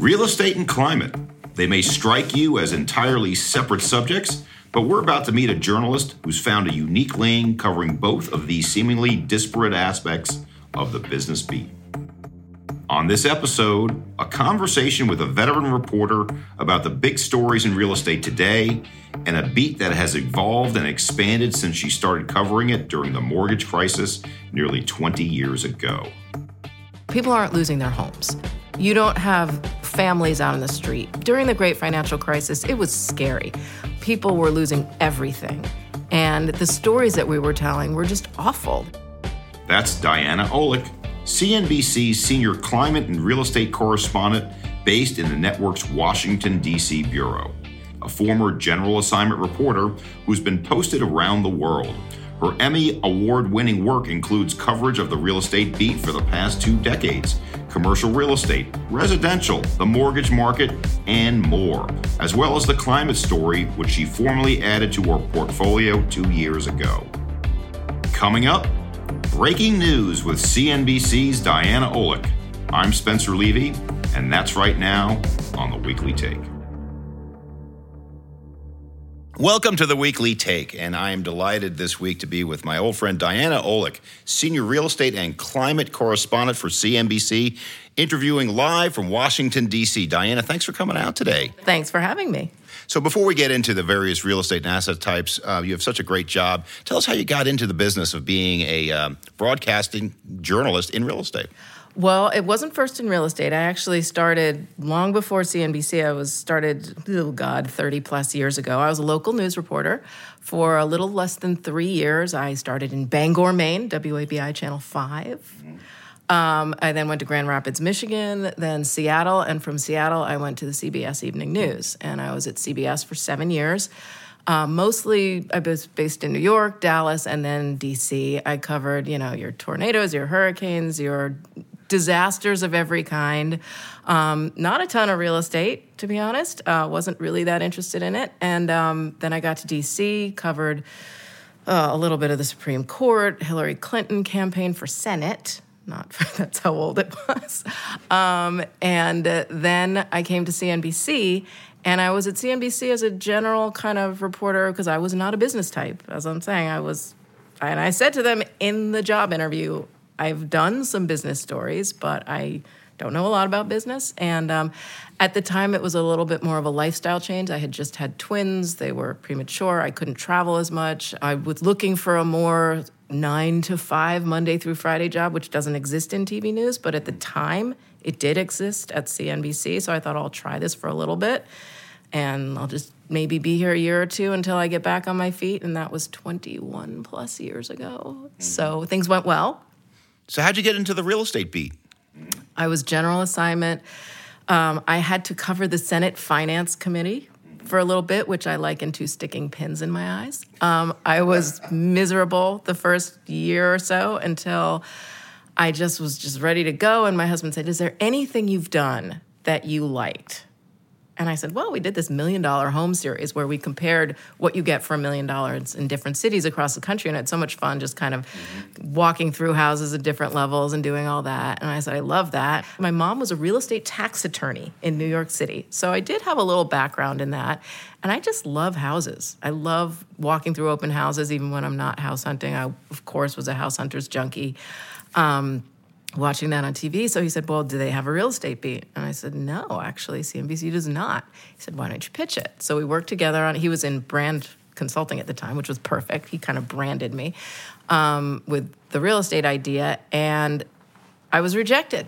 Real estate and climate. They may strike you as entirely separate subjects, but we're about to meet a journalist who's found a unique lane covering both of these seemingly disparate aspects of the business beat. On this episode, a conversation with a veteran reporter about the big stories in real estate today and a beat that has evolved and expanded since she started covering it during the mortgage crisis nearly 20 years ago. People aren't losing their homes. You don't have families out in the street. During the great financial crisis, it was scary. People were losing everything. And the stories that we were telling were just awful. That's Diana Olick, CNBC's senior climate and real estate correspondent based in the network's Washington, D.C. bureau, a former general assignment reporter who's been posted around the world. Her Emmy award winning work includes coverage of the real estate beat for the past two decades, commercial real estate, residential, the mortgage market, and more, as well as the climate story, which she formally added to her portfolio two years ago. Coming up, breaking news with CNBC's Diana Olick. I'm Spencer Levy, and that's right now on the Weekly Take. Welcome to the Weekly Take, and I am delighted this week to be with my old friend Diana Olick, Senior Real Estate and Climate Correspondent for CNBC, interviewing live from Washington, D.C. Diana, thanks for coming out today. Thanks for having me. So, before we get into the various real estate and asset types, uh, you have such a great job. Tell us how you got into the business of being a um, broadcasting journalist in real estate. Well, it wasn't first in real estate. I actually started long before CNBC. I was started, oh God, 30 plus years ago. I was a local news reporter for a little less than three years. I started in Bangor, Maine, WABI Channel 5. Um, I then went to Grand Rapids, Michigan, then Seattle, and from Seattle, I went to the CBS Evening News. And I was at CBS for seven years. Uh, mostly, I was based in New York, Dallas, and then DC. I covered, you know, your tornadoes, your hurricanes, your disasters of every kind. Um, not a ton of real estate, to be honest. Uh, wasn't really that interested in it. And um, then I got to DC, covered uh, a little bit of the Supreme Court, Hillary Clinton campaign for Senate. Not for, that's how old it was. Um, and then I came to CNBC, and I was at CNBC as a general kind of reporter because I was not a business type. As I'm saying, I was, and I said to them in the job interview, I've done some business stories, but I don't know a lot about business. And um, at the time, it was a little bit more of a lifestyle change. I had just had twins, they were premature. I couldn't travel as much. I was looking for a more nine to five, Monday through Friday job, which doesn't exist in TV news, but at the time, it did exist at CNBC. So I thought I'll try this for a little bit and I'll just maybe be here a year or two until I get back on my feet. And that was 21 plus years ago. Mm-hmm. So things went well. So, how'd you get into the real estate beat? I was general assignment. Um, I had to cover the Senate Finance Committee for a little bit, which I liken to sticking pins in my eyes. Um, I was miserable the first year or so until I just was just ready to go. And my husband said, Is there anything you've done that you liked? And I said, well, we did this million dollar home series where we compared what you get for a million dollars in different cities across the country. And it's so much fun just kind of mm-hmm. walking through houses at different levels and doing all that. And I said, I love that. My mom was a real estate tax attorney in New York City. So I did have a little background in that. And I just love houses. I love walking through open houses, even when I'm not house hunting. I, of course, was a house hunter's junkie. Um, watching that on TV. So he said, Well, do they have a real estate beat? And I said, No, actually, CNBC does not. He said, Why don't you pitch it? So we worked together on. He was in brand consulting at the time, which was perfect. He kind of branded me um, with the real estate idea, and I was rejected.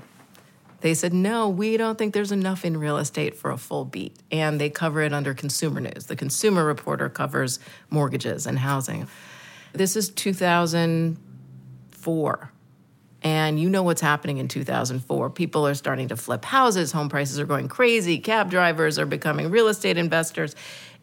They said, No, we don't think there's enough in real estate for a full beat. And they cover it under consumer news. The consumer reporter covers mortgages and housing. This is 2004 and you know what's happening in 2004. People are starting to flip houses, home prices are going crazy, cab drivers are becoming real estate investors.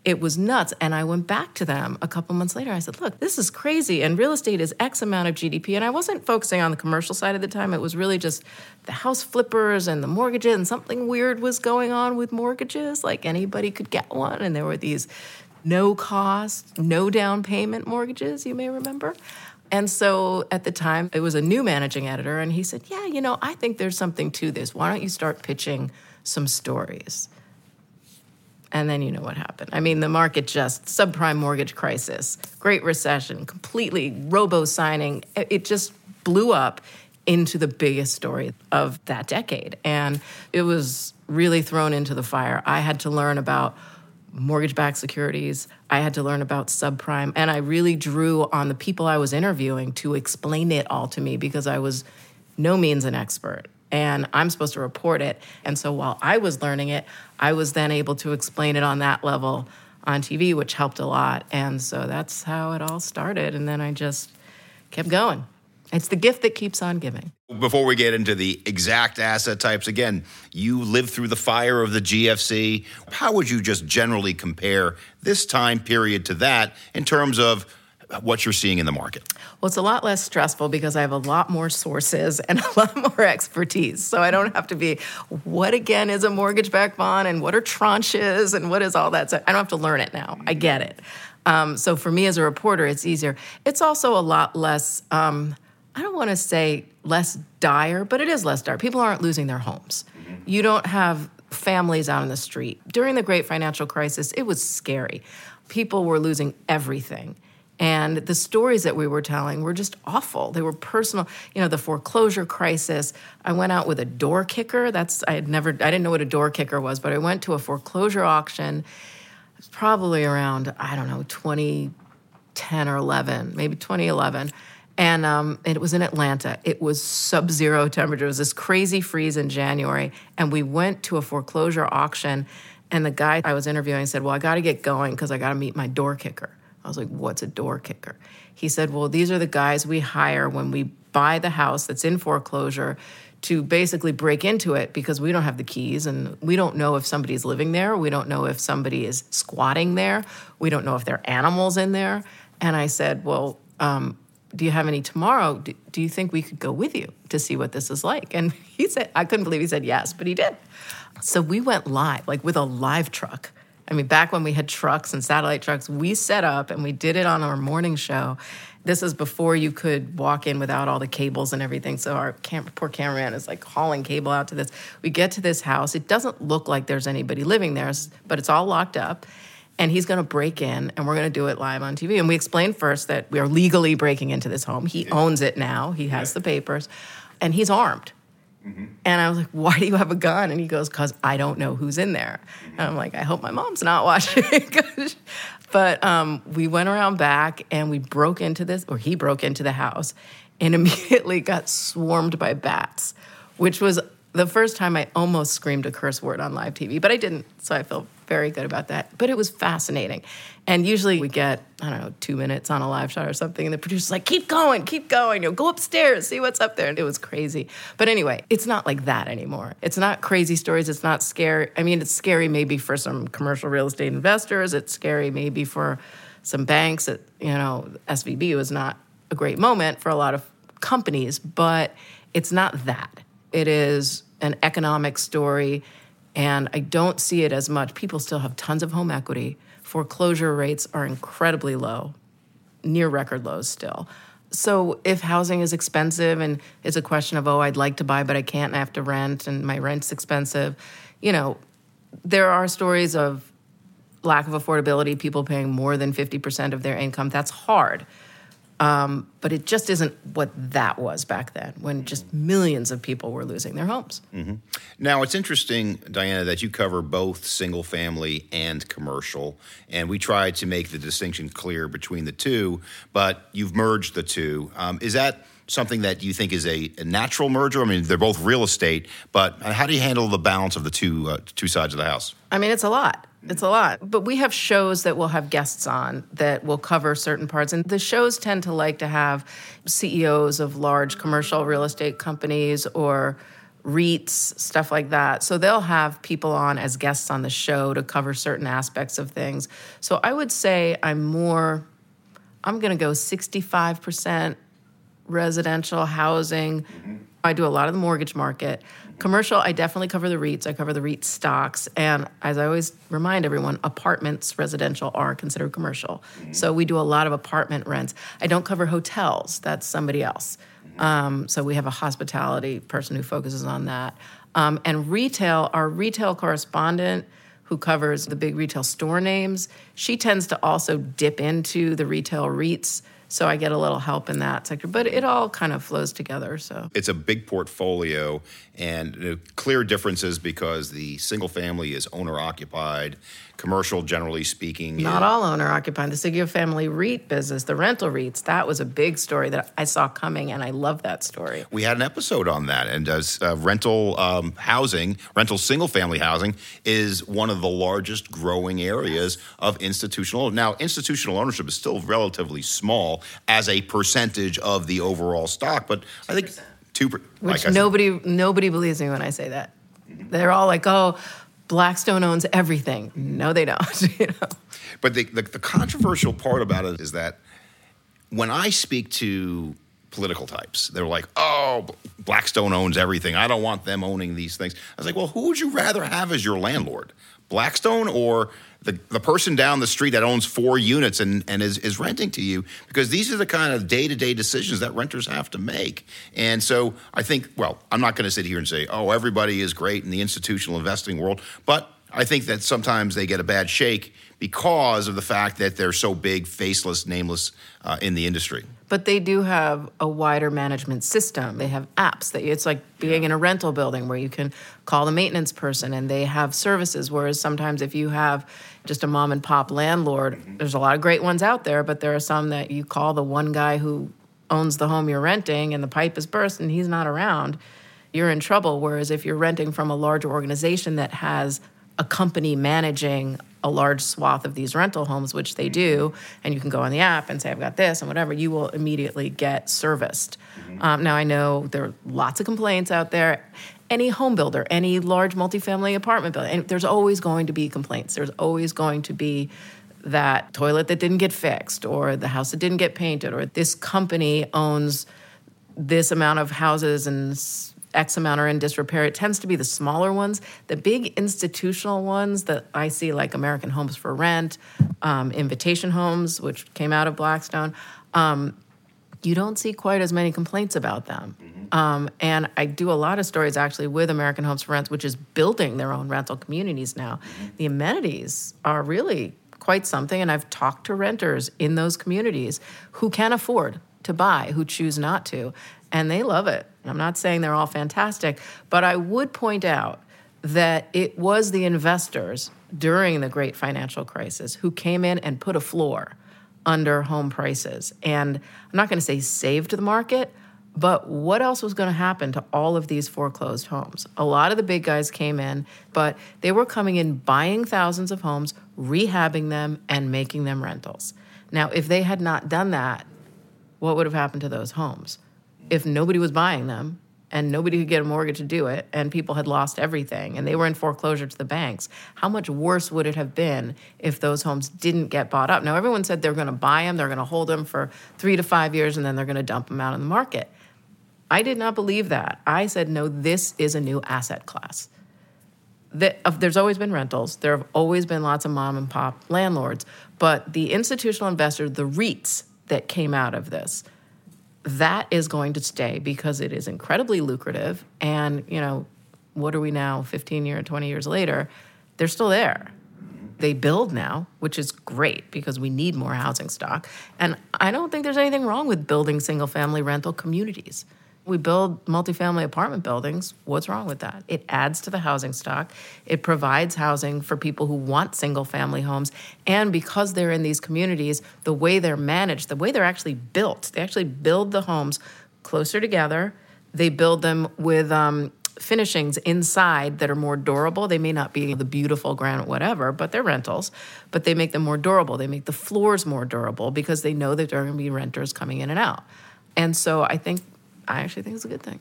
It was nuts. And I went back to them a couple months later. I said, Look, this is crazy. And real estate is X amount of GDP. And I wasn't focusing on the commercial side at the time. It was really just the house flippers and the mortgages. And something weird was going on with mortgages. Like anybody could get one. And there were these no cost, no down payment mortgages, you may remember. And so at the time, it was a new managing editor, and he said, Yeah, you know, I think there's something to this. Why don't you start pitching some stories. And then you know what happened. I mean, the market just subprime mortgage crisis, Great Recession, completely robo signing. It just blew up into the biggest story of that decade. And it was really thrown into the fire. I had to learn about mortgage backed securities. I had to learn about subprime. And I really drew on the people I was interviewing to explain it all to me because I was no means an expert. And I'm supposed to report it. And so while I was learning it, I was then able to explain it on that level on TV, which helped a lot. And so that's how it all started. And then I just kept going. It's the gift that keeps on giving. Before we get into the exact asset types, again, you lived through the fire of the GFC. How would you just generally compare this time period to that in terms of what you're seeing in the market? Well, it's a lot less stressful because I have a lot more sources and a lot more expertise. So I don't have to be, what again is a mortgage backed bond and what are tranches and what is all that? So I don't have to learn it now. I get it. Um, so for me as a reporter, it's easier. It's also a lot less. Um, I don't want to say less dire, but it is less dire. People aren't losing their homes. Mm-hmm. You don't have families out in the street. During the great financial crisis, it was scary. People were losing everything. And the stories that we were telling were just awful. They were personal. You know, the foreclosure crisis. I went out with a door kicker. That's I had never I didn't know what a door kicker was, but I went to a foreclosure auction. It was probably around, I don't know, 2010 or 11, maybe 2011 and um, it was in Atlanta. It was sub zero temperature. It was this crazy freeze in January. And we went to a foreclosure auction, and the guy I was interviewing said, Well, I got to get going because I got to meet my door kicker. I was like, What's a door kicker? He said, Well, these are the guys we hire when we buy the house that's in foreclosure to basically break into it because we don't have the keys and we don't know if somebody's living there. We don't know if somebody is squatting there. We don't know if there are animals in there. And I said, Well, um, do you have any tomorrow? Do, do, you think we could go with you to see what this is like? And he said, I couldn't believe he said yes, but he did. So we went live, like with a live truck. I mean, back when we had trucks and satellite trucks, we set up and we did it on our morning show. This is before you could walk in without all the cables and everything. So our poor cameraman is like hauling cable out to this. We get to this house. It doesn't look like there's anybody living there, but it's all locked up and he's going to break in and we're going to do it live on TV. And we explained first that we are legally breaking into this home. He owns it now, he has the papers, and he's armed. Mm-hmm. And I was like, why do you have a gun? And he goes, because I don't know who's in there. Mm-hmm. And I'm like, I hope my mom's not watching. but um, we went around back and we broke into this, or he broke into the house and immediately got swarmed by bats, which was the first time I almost screamed a curse word on live TV, but I didn't. So I feel very good about that. But it was fascinating. And usually we get, I don't know, two minutes on a live shot or something. And the producer's like, keep going, keep going. You know, go upstairs, see what's up there. And it was crazy. But anyway, it's not like that anymore. It's not crazy stories. It's not scary. I mean, it's scary maybe for some commercial real estate investors. It's scary maybe for some banks. It, you know, SVB was not a great moment for a lot of companies, but it's not that. It is an economic story and I don't see it as much. People still have tons of home equity. Foreclosure rates are incredibly low, near record lows still. So if housing is expensive and it's a question of, oh, I'd like to buy, but I can't, I have to rent and my rent's expensive, you know, there are stories of lack of affordability, people paying more than 50% of their income. That's hard. Um, but it just isn't what that was back then, when just millions of people were losing their homes. Mm-hmm. Now, it's interesting, Diana, that you cover both single family and commercial. And we tried to make the distinction clear between the two, but you've merged the two. Um, is that something that you think is a, a, natural merger? I mean, they're both real estate, but how do you handle the balance of the two, uh, two sides of the house? I mean, it's a lot. It's a lot. But we have shows that we'll have guests on that will cover certain parts. And the shows tend to like to have CEOs of large commercial real estate companies or REITs, stuff like that. So they'll have people on as guests on the show to cover certain aspects of things. So I would say I'm more, I'm going to go 65% residential housing. Mm-hmm. I do a lot of the mortgage market. Commercial, I definitely cover the REITs. I cover the REIT stocks. And as I always remind everyone, apartments, residential are considered commercial. Mm-hmm. So we do a lot of apartment rents. I don't cover hotels, that's somebody else. Mm-hmm. Um, so we have a hospitality person who focuses on that. Um, and retail, our retail correspondent who covers the big retail store names, she tends to also dip into the retail REITs so I get a little help in that sector, but it all kind of flows together. So it's a big portfolio and clear differences because the single family is owner occupied, commercial generally speaking. Not all owner occupied. The single family REIT business, the rental REITs, that was a big story that I saw coming, and I love that story. We had an episode on that, and does uh, rental um, housing, rental single family housing, is one of the largest growing areas of institutional. Now, institutional ownership is still relatively small as a percentage of the overall stock. But 2%. I think two, which like nobody said. nobody believes me when I say that. Mm-hmm. They're all like, "Oh, Blackstone owns everything." No, they don't. you know? But the, the, the controversial part about it is that when I speak to political types. They're like, oh, Blackstone owns everything. I don't want them owning these things. I was like, well, who would you rather have as your landlord? Blackstone or the, the person down the street that owns four units and, and is, is renting to you because these are the kind of day to day decisions that renters have to make. And so I think, well, I'm not going to sit here and say, oh, everybody is great in the institutional investing world, but I think that sometimes they get a bad shake because of the fact that they're so big, faceless, nameless uh, in the industry. But they do have a wider management system. They have apps that it's like being in a rental building where you can call the maintenance person and they have services. Whereas sometimes if you have just a mom and pop landlord, mm-hmm. there's a lot of great ones out there, but there are some that you call the one guy who owns the home you're renting and the pipe is burst and he's not around, you're in trouble. Whereas if you're renting from a larger organization that has a company managing a large swath of these rental homes, which they do, and you can go on the app and say, I've got this and whatever, you will immediately get serviced. Mm-hmm. Um, now, I know there are lots of complaints out there. Any home builder, any large multifamily apartment building, and there's always going to be complaints. There's always going to be that toilet that didn't get fixed, or the house that didn't get painted, or this company owns this amount of houses and X amount are in disrepair. It tends to be the smaller ones. The big institutional ones that I see, like American Homes for Rent, um, Invitation Homes, which came out of Blackstone, um, you don't see quite as many complaints about them. Mm-hmm. Um, and I do a lot of stories actually with American Homes for Rent, which is building their own rental communities now. Mm-hmm. The amenities are really quite something. And I've talked to renters in those communities who can afford to buy, who choose not to, and they love it. I'm not saying they're all fantastic, but I would point out that it was the investors during the great financial crisis who came in and put a floor under home prices. And I'm not going to say saved the market, but what else was going to happen to all of these foreclosed homes? A lot of the big guys came in, but they were coming in buying thousands of homes, rehabbing them, and making them rentals. Now, if they had not done that, what would have happened to those homes? If nobody was buying them and nobody could get a mortgage to do it and people had lost everything and they were in foreclosure to the banks how much worse would it have been if those homes didn't get bought up? Now everyone said they're going to buy them they're going to hold them for three to five years and then they're going to dump them out in the market. I did not believe that. I said no this is a new asset class. There's always been rentals. There have always been lots of mom and pop landlords. But the institutional investors the reits that came out of this that is going to stay because it is incredibly lucrative. And, you know, what are we now, 15 years, 20 years later? They're still there. They build now, which is great because we need more housing stock. And I don't think there's anything wrong with building single family rental communities we build multifamily apartment buildings. What's wrong with that? It adds to the housing stock. It provides housing for people who want single family homes. And because they're in these communities, the way they're managed, the way they're actually built, they actually build the homes closer together. They build them with um, finishings inside that are more durable. They may not be the beautiful granite, whatever, but they're rentals. But they make them more durable. They make the floors more durable because they know that there are going to be renters coming in and out. And so I think I actually think it's a good thing.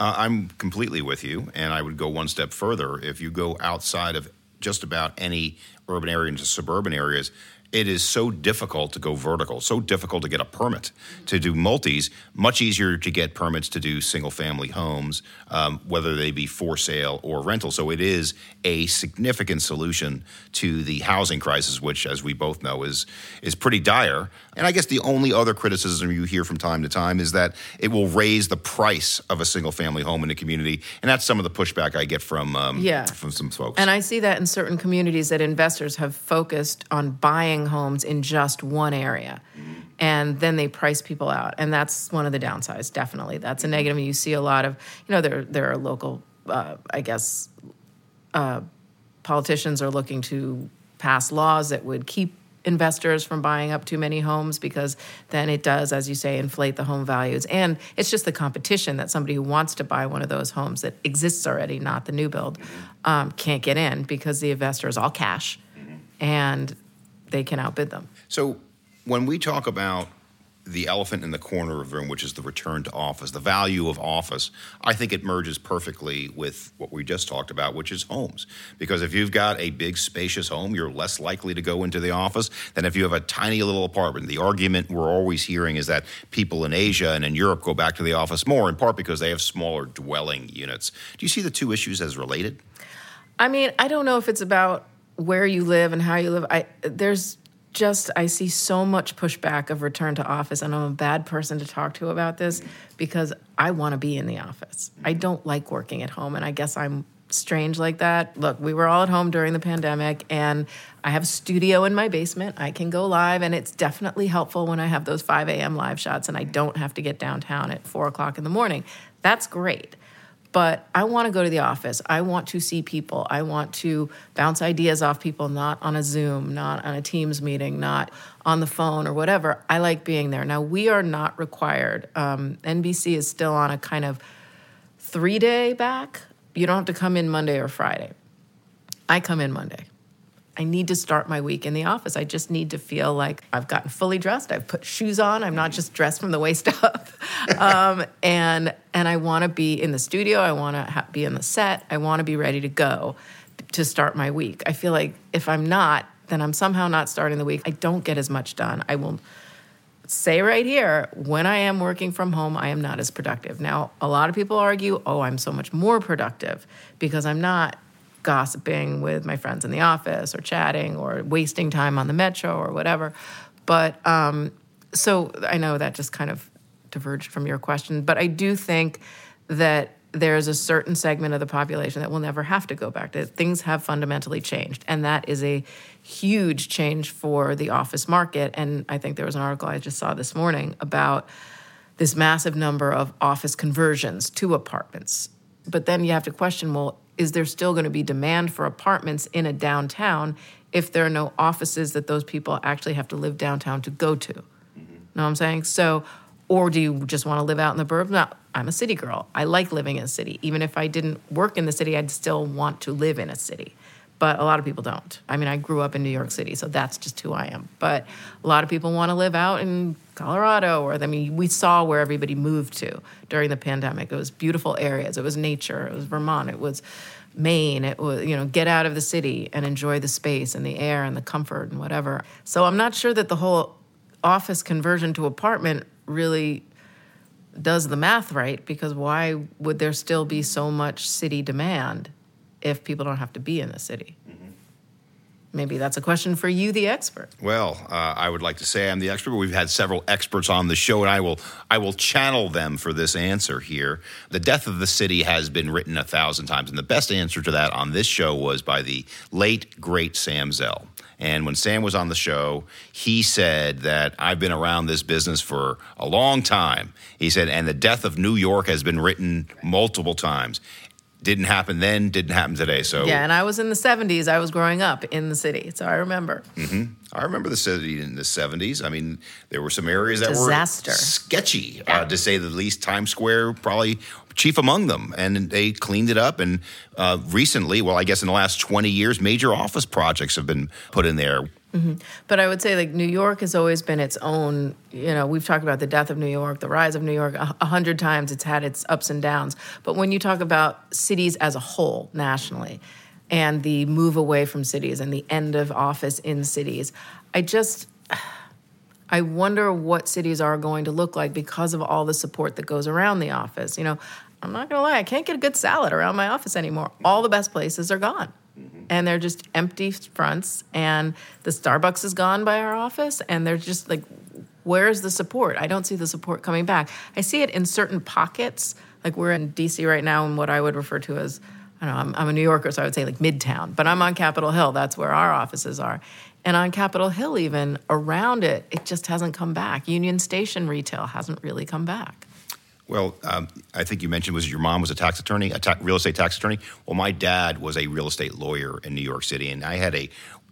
Uh, I'm completely with you, and I would go one step further. If you go outside of just about any urban area into suburban areas, it is so difficult to go vertical, so difficult to get a permit to do multis, much easier to get permits to do single family homes, um, whether they be for sale or rental. So it is a significant solution to the housing crisis, which, as we both know, is, is pretty dire. And I guess the only other criticism you hear from time to time is that it will raise the price of a single family home in the community. And that's some of the pushback I get from, um, Yeah. from some folks. And I see that in certain communities that investors have focused on buying homes in just one area. And then they price people out. And that's one of the downsides, definitely. That's a negative. And you see a lot of, you know, there, there are local, uh, I guess, uh, politicians are looking to pass laws that would keep investors from buying up too many homes because then it does, as you say, inflate the home values. And it's just the competition that somebody who wants to buy one of those homes that exists already, not the new build, um, can't get in because the investor is all cash and they can outbid them. So, when we talk about the elephant in the corner of the room, which is the return to office, the value of office, I think it merges perfectly with what we just talked about, which is homes. Because if you've got a big, spacious home, you're less likely to go into the office than if you have a tiny little apartment. The argument we're always hearing is that people in Asia and in Europe go back to the office more, in part because they have smaller dwelling units. Do you see the two issues as related? I mean, I don't know if it's about where you live and how you live. I there's just I see so much pushback of return to office, and I'm a bad person to talk to about this because I want to be in the office. I don't like working at home, and I guess I'm strange like that. Look, we were all at home during the pandemic, and I have a studio in my basement. I can go live, and it's definitely helpful when I have those 5 a.m. live shots and I don't have to get downtown at 4 o'clock in the morning. That's great but I want to go to the office. I want to see people. I want to bounce ideas off people, not on a Zoom, not on a Teams meeting, not on the phone or whatever. I like being there. Now, we are not required. Um, NBC is still on a kind of three day back. You don't have to come in Monday or Friday. I come in Monday. I need to start my week in the office. I just need to feel like I've gotten fully dressed. I've put shoes on. I'm not just dressed from the waist up. um, and and I want to be in the studio. I want to ha- be in the set. I want to be ready to go to start my week. I feel like if I'm not, then I'm somehow not starting the week. I don't get as much done. I will say right here when I am working from home, I am not as productive. Now, a lot of people argue, oh, I'm so much more productive because I'm not gossiping with my friends in the office or chatting or wasting time on the metro or whatever. But um, so I know that just kind of diverged from your question, but I do think that there's a certain segment of the population that will never have to go back to things have fundamentally changed. And that is a huge change for the office market. And i think there was an article i just saw this morning about this massive number of office conversions to apartments but then you have to question well is there still going to be demand for apartments in a downtown if there are no offices that those people actually have to live downtown to go to mm-hmm. know what i'm saying so or do you just want to live out in the burbs? Now, I'm a city girl. I like living in a city. Even if I didn't work in the city, I'd still want to live in a city. But a lot of people don't. I mean, I grew up in New York City, so that's just who I am. But a lot of people want to live out in Colorado, or I mean, we saw where everybody moved to during the pandemic. It was beautiful areas. It was nature. It was Vermont. It was Maine. It was you know get out of the city and enjoy the space and the air and the comfort and whatever. So I'm not sure that the whole office conversion to apartment really does the math right because why would there still be so much city demand if people don't have to be in the city? Maybe that's a question for you, the expert. Well, uh, I would like to say I'm the expert, but we've had several experts on the show, and I will I will channel them for this answer here. The death of the city has been written a thousand times, and the best answer to that on this show was by the late great Sam Zell. And when Sam was on the show, he said that I've been around this business for a long time. He said, and the death of New York has been written multiple times. Didn't happen then, didn't happen today. So Yeah, and I was in the 70s. I was growing up in the city, so I remember. I remember the city in the 70s. I mean, there were some areas that Disaster. were sketchy, uh, to say the least. Times Square, probably chief among them. And they cleaned it up. And uh, recently, well, I guess in the last 20 years, major office projects have been put in there. Mm-hmm. But I would say, like, New York has always been its own, you know, we've talked about the death of New York, the rise of New York a hundred times. It's had its ups and downs. But when you talk about cities as a whole nationally, and the move away from cities and the end of office in cities. I just I wonder what cities are going to look like because of all the support that goes around the office. You know, I'm not to lie, I can't get a good salad around my office anymore. All the best places are gone. And they're just empty fronts, and the Starbucks is gone by our office, and they're just like, where's the support? I don't see the support coming back. I see it in certain pockets, like we're in DC right now, in what I would refer to as I don't know, I'm, I'm, a New Yorker, so I would say like Midtown, but I'm on Capitol Hill. That's where our offices are. And on Capitol Hill, even around it, it just hasn't come back. Union Station retail hasn't really come back. Well, um, I think you mentioned was your mom was a tax attorney, a ta- real estate tax attorney. Well, my dad was a real estate lawyer in New York City, and I had a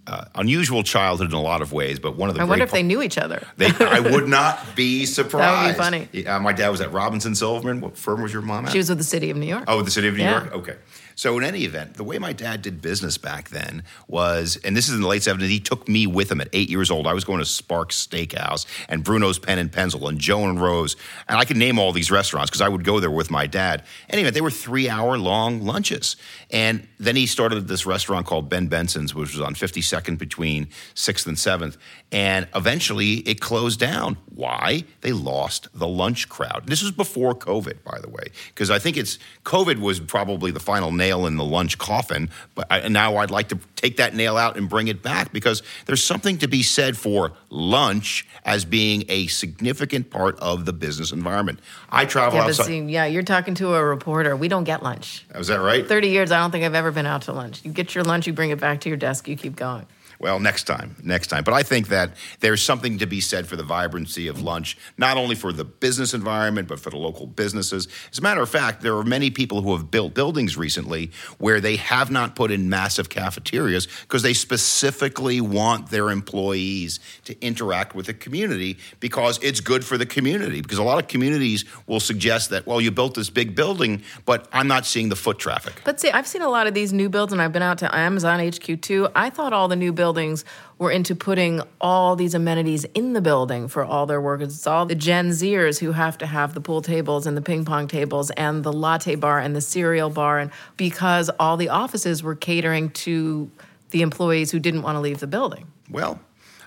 uh, unusual childhood in a lot of ways, but one of the I wonder if they knew each other. They, I would not be surprised. that would be funny. Uh, my dad was at Robinson Silverman. What firm was your mom at? She was with the City of New York. Oh, with the City of New Yeah. York. Okay. So in any event, the way my dad did business back then was, and this is in the late 70s, he took me with him at eight years old. I was going to Sparks Steakhouse and Bruno's Pen and Pencil and Joe and Rose. And I can name all these restaurants because I would go there with my dad. Anyway, they were three hour long lunches. And then he started this restaurant called Ben Benson's, which was on 52nd between 6th and 7th. And eventually it closed down. Why? They lost the lunch crowd. This was before COVID, by the way, because I think it's COVID was probably the final nail in the lunch coffin. But I, now I'd like to take that nail out and bring it back because there's something to be said for lunch as being a significant part of the business environment. I travel yeah, outside. see, yeah, you're talking to a reporter. We don't get lunch. is that right? 30 years, I don't think I've ever been out to lunch. You get your lunch, you bring it back to your desk, you keep going. Well, next time, next time. But I think that there's something to be said for the vibrancy of lunch, not only for the business environment, but for the local businesses. As a matter of fact, there are many people who have built buildings recently where they have not put in massive cafeterias because they specifically want their employees to interact with the community because it's good for the community. Because a lot of communities will suggest that, well, you built this big building, but I'm not seeing the foot traffic. But see, I've seen a lot of these new builds, and I've been out to Amazon HQ too. I thought all the new buildings were into putting all these amenities in the building for all their workers. It's all the Gen Zers who have to have the pool tables and the ping pong tables and the latte bar and the cereal bar, and because all the offices were catering to the employees who didn't want to leave the building. Well,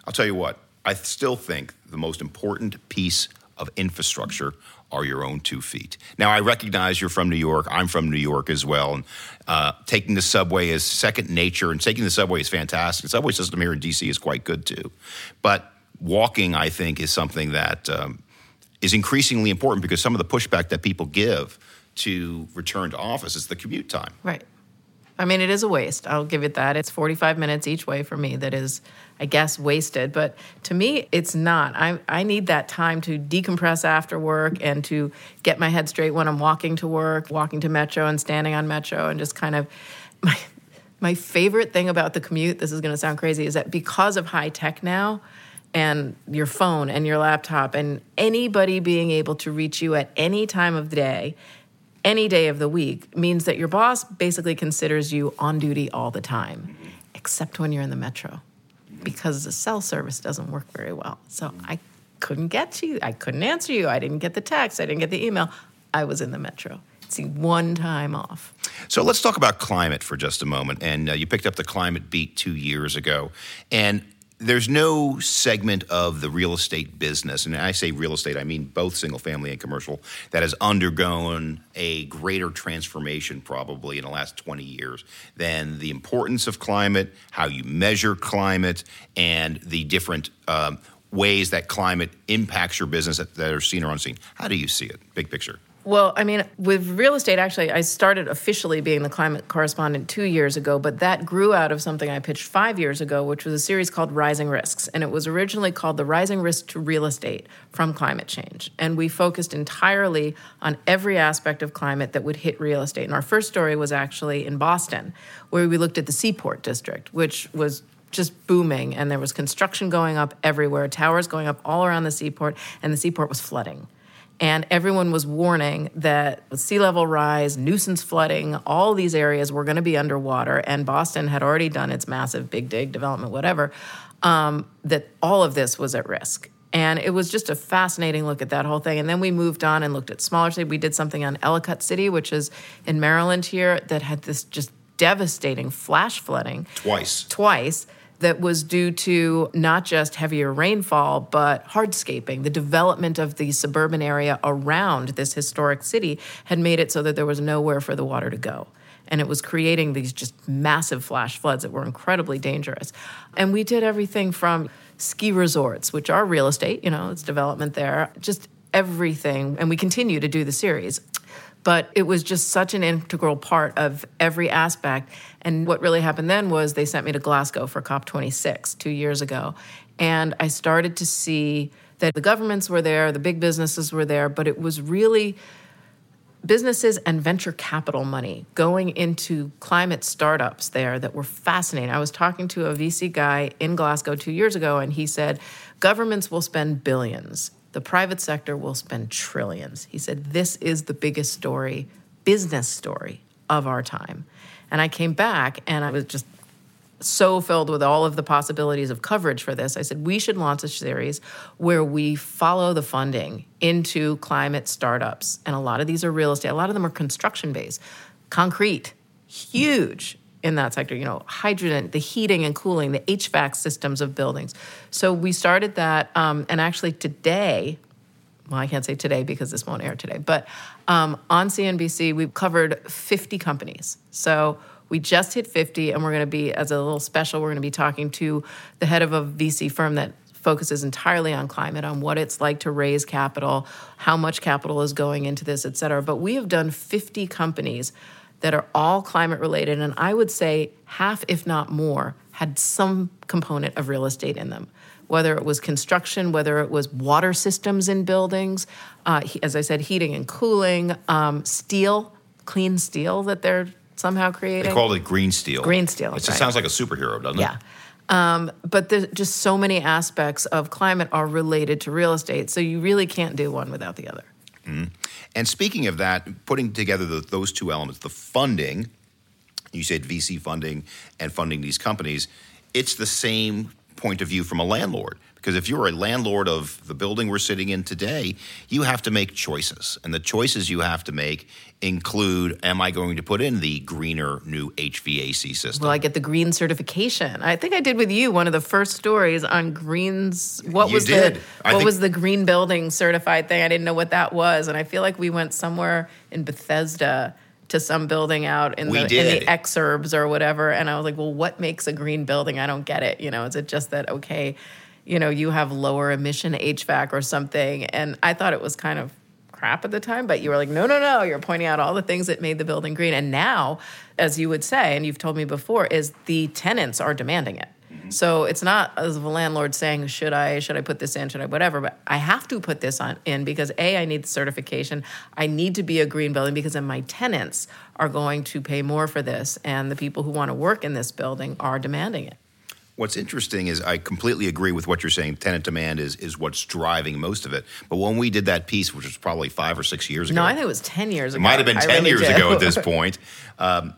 I'll tell you what, I still think the most important piece of infrastructure are your own two feet. Now, I recognize you're from New York. I'm from New York as well. And uh, taking the subway is second nature, and taking the subway is fantastic. The subway system here in D.C. is quite good too. But walking, I think, is something that um, is increasingly important because some of the pushback that people give to return to office is the commute time. Right. I mean, it is a waste. I'll give it that. It's 45 minutes each way for me that is, I guess, wasted. But to me, it's not. I, I need that time to decompress after work and to get my head straight when I'm walking to work, walking to Metro and standing on Metro and just kind of. My, my favorite thing about the commute, this is going to sound crazy, is that because of high tech now, and your phone and your laptop and anybody being able to reach you at any time of the day any day of the week means that your boss basically considers you on duty all the time, except when you're in the metro, because the cell service doesn't work very well. So I couldn't get to you. I couldn't answer you. I didn't get the text. I didn't get the email. I was in the metro. See, one time off. So let's talk about climate for just a moment. And uh, you picked up the climate beat two years ago. And there's no segment of the real estate business, and I say real estate, I mean both single family and commercial, that has undergone a greater transformation probably in the last 20 years than the importance of climate, how you measure climate, and the different um, ways that climate impacts your business that, that are seen or unseen. How do you see it, big picture? Well, I mean, with real estate, actually, I started officially being the climate correspondent two years ago, but that grew out of something I pitched five years ago, which was a series called Rising Risks. And it was originally called The Rising Risk to Real Estate from Climate Change. And we focused entirely on every aspect of climate that would hit real estate. And our first story was actually in Boston, where we looked at the Seaport District, which was just booming and there was construction going up everywhere, towers going up all around the seaport, and the seaport was flooding. And everyone was warning that with sea level rise, nuisance flooding, all these areas were going to be underwater. And Boston had already done its massive big dig development, whatever, um, that all of this was at risk. And it was just a fascinating look at that whole thing. And then we moved on and looked at smaller cities. We did something on Ellicott City, which is in Maryland here, that had this just devastating flash flooding Twice. twice that was due to not just heavier rainfall, but hardscaping. The development of the suburban area around this historic city had made it so that there was nowhere for the water to go. And it was creating these just massive flash floods that were incredibly dangerous. And we did everything from ski resorts, which are real estate, you know, it's development there, just everything. And we continue to do the series but it was just such an integral part of every aspect. And what really happened then was they sent me to Glasgow for COP26 two years ago. And I started to see that the governments were there, the big businesses were there, but it was really businesses and venture capital money going into climate startups there that were fascinating. I was talking to a VC guy in Glasgow two years ago, and he said governments will spend billions the private sector will spend trillions. He said, This is the biggest story, business story of our time. And I came back and I was just so filled with all of the possibilities of coverage for this. I said, we should launch a series where we follow the funding into climate startups. And a lot of these are real estate, a lot of them are construction based, concrete, huge in that sector, you know, hydrogen, the heating and cooling, the HVAC systems of buildings. So we started that, um, and actually today, well, I can't say today because this won't air today, but um, on CNBC, we've covered 50 companies. So we just hit 50, and we're going to be, as a little special, we're going to be talking to the head of a VC firm that focuses entirely on climate, on what it's like to raise capital, how much capital is going into this, et cetera. But we have done 50 companies that are all climate related, and I would say half, if not more, had some component of real estate in them. Whether it was construction, whether it was water systems in buildings, uh, as I said, heating and cooling, um, steel, clean steel that they're somehow creating. They call it green steel. Green steel. It right. sounds like a superhero, doesn't Yeah. it? Um, but there's just so many aspects of climate are related to real estate, so you really can't do one without the other. Mm-hmm. And speaking of that, putting together the, those two elements, the funding, you said VC funding and funding these companies, it's the same point of view from a landlord. Because if you're a landlord of the building we're sitting in today, you have to make choices. And the choices you have to make include Am I going to put in the greener new HVAC system? Well, I get the green certification. I think I did with you one of the first stories on greens. What You was did. the what think- was the green building certified thing? I didn't know what that was, and I feel like we went somewhere in Bethesda to some building out in the in the exurbs or whatever, and I was like, well, what makes a green building? I don't get it. You know, is it just that okay? You know, you have lower emission HVAC or something, and I thought it was kind of crap at the time, but you were like, no, no, no. You're pointing out all the things that made the building green. And now, as you would say, and you've told me before, is the tenants are demanding it. Mm-hmm. So it's not as a landlord saying, should I, should I put this in, should I, whatever, but I have to put this on in because A, I need the certification. I need to be a green building because then my tenants are going to pay more for this. And the people who want to work in this building are demanding it. What's interesting is I completely agree with what you're saying. Tenant demand is is what's driving most of it. But when we did that piece, which was probably five or six years ago, No, I think it was 10 years it ago. might have been I ten really years do. ago at this point. Um,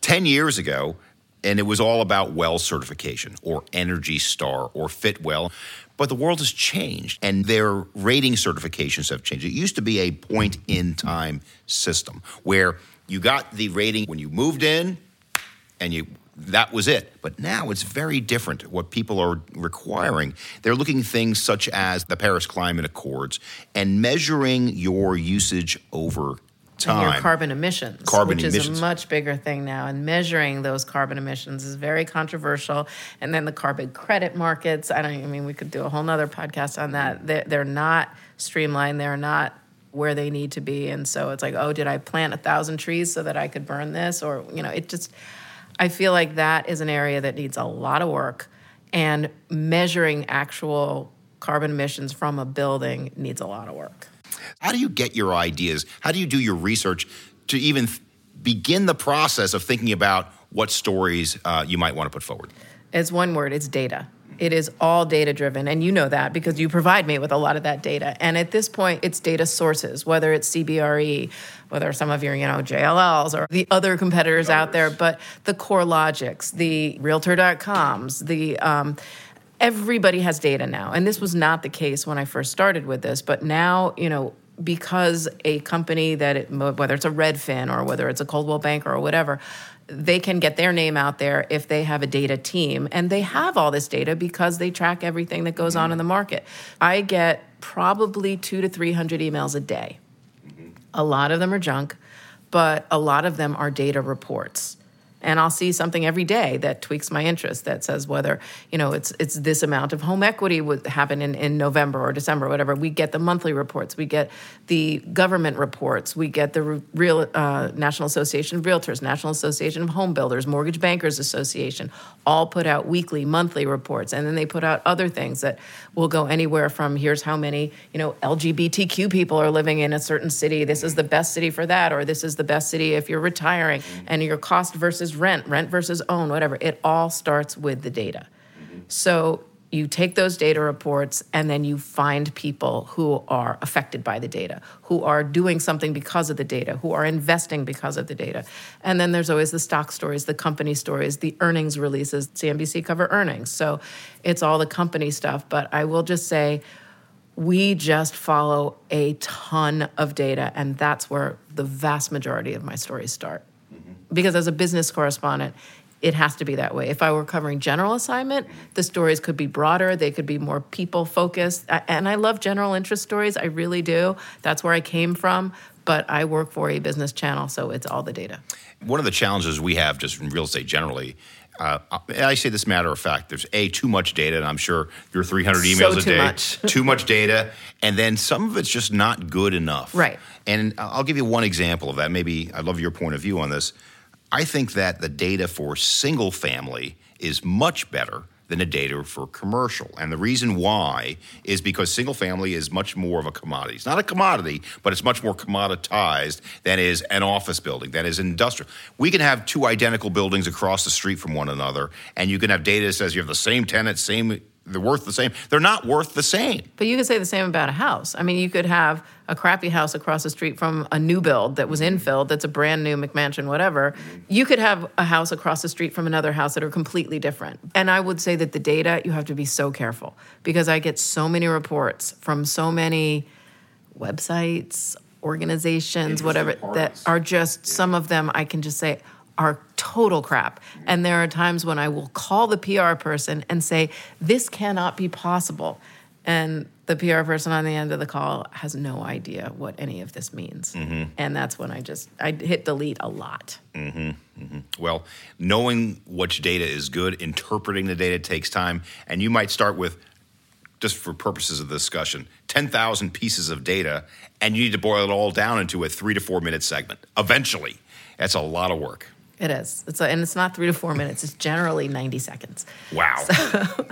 ten years ago, and it was all about well certification or Energy Star or Fitwel. But the world has changed, and their rating certifications have changed. It used to be a point in time system where you got the rating when you moved in, and you that was it. But now it's very different. What people are requiring, they're looking at things such as the Paris Climate Accords and measuring your usage over and time. your carbon emissions, Carbon which emissions. is a much bigger thing now. And measuring those carbon emissions is very controversial. And then the carbon credit markets. I don't. I mean, we could do a whole nother podcast on that. They're, they're not streamlined. They're not where they need to be. And so it's like, oh, did I plant a thousand trees so that I could burn this? Or you know, it just. I feel like that is an area that needs a lot of work, and measuring actual carbon emissions from a building needs a lot of work. How do you get your ideas? How do you do your research to even th- begin the process of thinking about what stories uh, you might want to put forward? It's one word, it's data. It is all data driven. And you know that because you provide me with a lot of that data. And at this point, it's data sources, whether it's CBRE, whether some of your, you know, JLLs or the other competitors out there, but the CoreLogics, the Realtor.coms, the, um, everybody has data now. And this was not the case when I first started with this, but now, you know, because a company that it, whether it's a Redfin or whether it's a Coldwell Banker or whatever, they can get their name out there if they have a data team and they have all this data because they track everything that goes on in the market. I get probably 2 to 300 emails a day. A lot of them are junk, but a lot of them are data reports and I'll see something every day that tweaks my interest that says whether you know it's it's this amount of home equity would happen in, in November or December, or whatever. We get the monthly reports, we get the government reports, we get the real uh, National Association of Realtors, National Association of Home Builders, Mortgage Bankers Association, all put out weekly, monthly reports, and then they put out other things that will go anywhere from here's how many you know LGBTQ people are living in a certain city. This is the best city for that, or this is the best city if you're retiring, and your cost versus rent, rent versus own, whatever. It all starts with the data. Mm-hmm. So you take those data reports and then you find people who are affected by the data, who are doing something because of the data, who are investing because of the data. And then there's always the stock stories, the company stories, the earnings releases. CNBC cover earnings. So it's all the company stuff. But I will just say, we just follow a ton of data, and that's where the vast majority of my stories start because as a business correspondent, it has to be that way. If I were covering general assignment, the stories could be broader, they could be more people focused. And I love general interest stories, I really do. That's where I came from, but I work for a business channel, so it's all the data. One of the challenges we have just in real estate generally uh, I say this matter of fact. There's a too much data, and I'm sure your 300 emails so a day, much. too much data, and then some of it's just not good enough. Right. And I'll give you one example of that. Maybe I love your point of view on this. I think that the data for single family is much better than the data for commercial. And the reason why is because single family is much more of a commodity. It's not a commodity, but it's much more commoditized than is an office building, that is industrial. We can have two identical buildings across the street from one another, and you can have data that says you have the same tenant, same they're worth the same. They're not worth the same. But you could say the same about a house. I mean, you could have a crappy house across the street from a new build that was infilled, that's a brand new McMansion, whatever. You could have a house across the street from another house that are completely different. And I would say that the data, you have to be so careful because I get so many reports from so many websites, organizations, whatever, parties. that are just yeah. some of them I can just say, are total crap. And there are times when I will call the PR person and say, This cannot be possible. And the PR person on the end of the call has no idea what any of this means. Mm-hmm. And that's when I just I hit delete a lot. Mm-hmm. Mm-hmm. Well, knowing which data is good, interpreting the data takes time, and you might start with just for purposes of the discussion, 10,000 pieces of data, and you need to boil it all down into a three to four minute segment. Eventually, that's a lot of work. It is. It's a, and it's not three to four minutes. It's generally ninety seconds. Wow. So.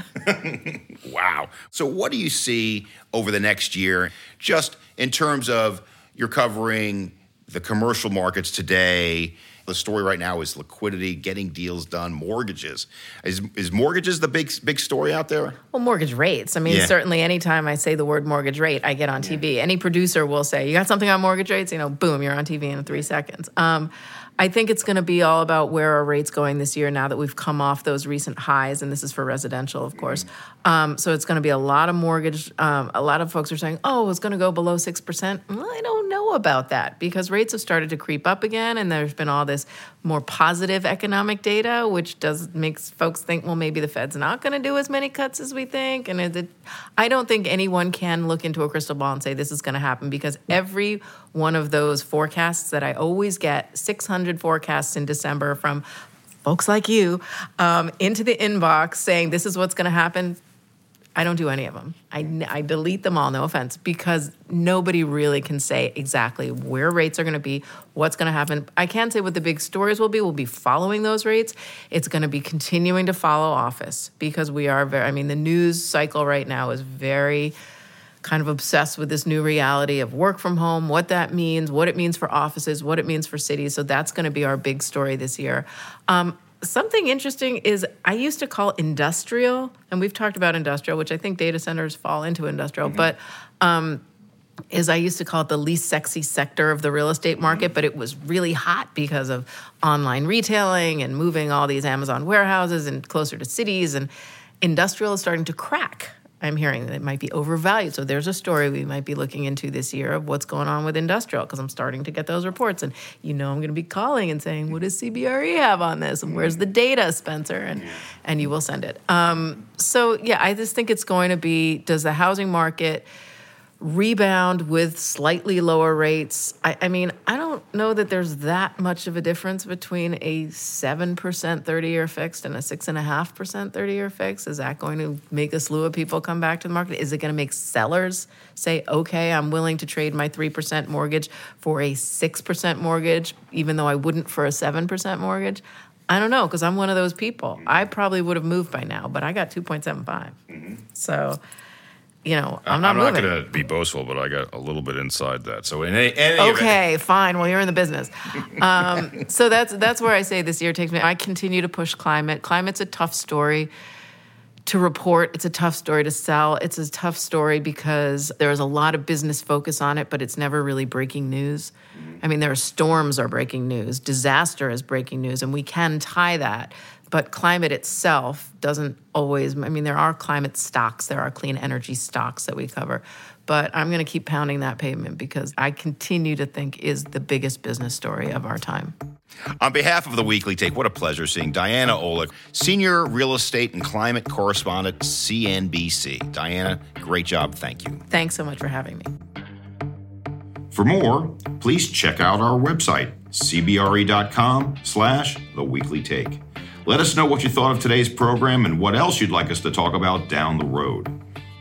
wow. So, what do you see over the next year, just in terms of you're covering the commercial markets today? The story right now is liquidity, getting deals done, mortgages. Is, is mortgages the big big story out there? Well, mortgage rates. I mean, yeah. certainly anytime I say the word mortgage rate, I get on TV. Yeah. Any producer will say, "You got something on mortgage rates?" You know, boom, you're on TV in three seconds. Um, I think it's going to be all about where are rates going this year now that we've come off those recent highs, and this is for residential, of course. Um, so it's going to be a lot of mortgage. Um, a lot of folks are saying, "Oh, it's going to go below six percent." Well, I don't know about that because rates have started to creep up again, and there's been all this more positive economic data, which does makes folks think, well, maybe the Fed's not going to do as many cuts as we think. And it, I don't think anyone can look into a crystal ball and say this is going to happen because every one of those forecasts that I always get, 600 forecasts in December from folks like you, um, into the inbox saying this is what's going to happen I don't do any of them. I, I delete them all, no offense, because nobody really can say exactly where rates are going to be, what's going to happen. I can say what the big stories will be. We'll be following those rates. It's going to be continuing to follow office because we are very, I mean, the news cycle right now is very kind of obsessed with this new reality of work from home, what that means, what it means for offices, what it means for cities. So that's going to be our big story this year. Um, something interesting is I used to call industrial, and we've talked about industrial, which I think data centers fall into industrial, mm-hmm. but um, is I used to call it the least sexy sector of the real estate market, mm-hmm. but it was really hot because of online retailing and moving all these Amazon warehouses and closer to cities, and industrial is starting to crack. I'm hearing that it might be overvalued. So there's a story we might be looking into this year of what's going on with industrial because I'm starting to get those reports. And you know, I'm going to be calling and saying, what does CBRE have on this? And where's the data, Spencer? And, and you will send it. Um, so yeah, I just think it's going to be does the housing market rebound with slightly lower rates. I, I, mean, I don't know that there's that much of a difference between a 7% 30 year fixed and a 6.5% 30 year fixed. Is that going to make a slew of people come back to the market? Is it going to make sellers say, okay, I'm willing to trade my 3% mortgage for a 6% mortgage, even though I wouldn't for a 7% mortgage? I don't know because I'm one of those people. I probably would have moved by now, but I got 2.75. Mm-hmm. So, you know, I'm not. I'm not going to be boastful, but I got a little bit inside that. So in any, any okay, fine. Well, you're in the business. Um, so that's that's where I say this year takes me. I continue to push climate. Climate's a tough story to report. It's a tough story to sell. It's a tough story because there's a lot of business focus on it, but it's never really breaking news. I mean, there are storms are breaking news, disaster is breaking news, and we can tie that but climate itself doesn't always i mean there are climate stocks there are clean energy stocks that we cover but i'm going to keep pounding that pavement because i continue to think is the biggest business story of our time. On behalf of the weekly take what a pleasure seeing diana olick senior real estate and climate correspondent cnbc diana great job. Thank you. Thanks so much for having me. For more please check out our website cbre.com slash the weekly take let us know what you thought of today's program and what else you'd like us to talk about down the road.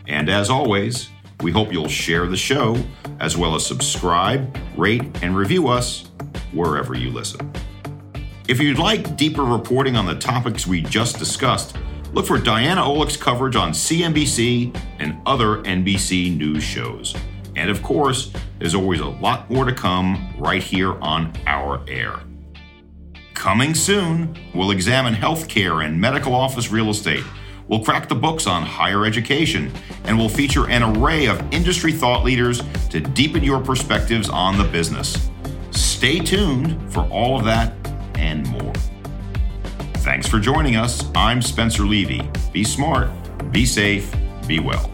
And as always, we hope you'll share the show as well as subscribe, rate, and review us wherever you listen. If you'd like deeper reporting on the topics we just discussed, look for Diana Olick's coverage on CNBC and other NBC news shows. And of course, there's always a lot more to come right here on our air. Coming soon, we'll examine healthcare and medical office real estate. We'll crack the books on higher education, and we'll feature an array of industry thought leaders to deepen your perspectives on the business. Stay tuned for all of that and more. Thanks for joining us. I'm Spencer Levy. Be smart, be safe, be well.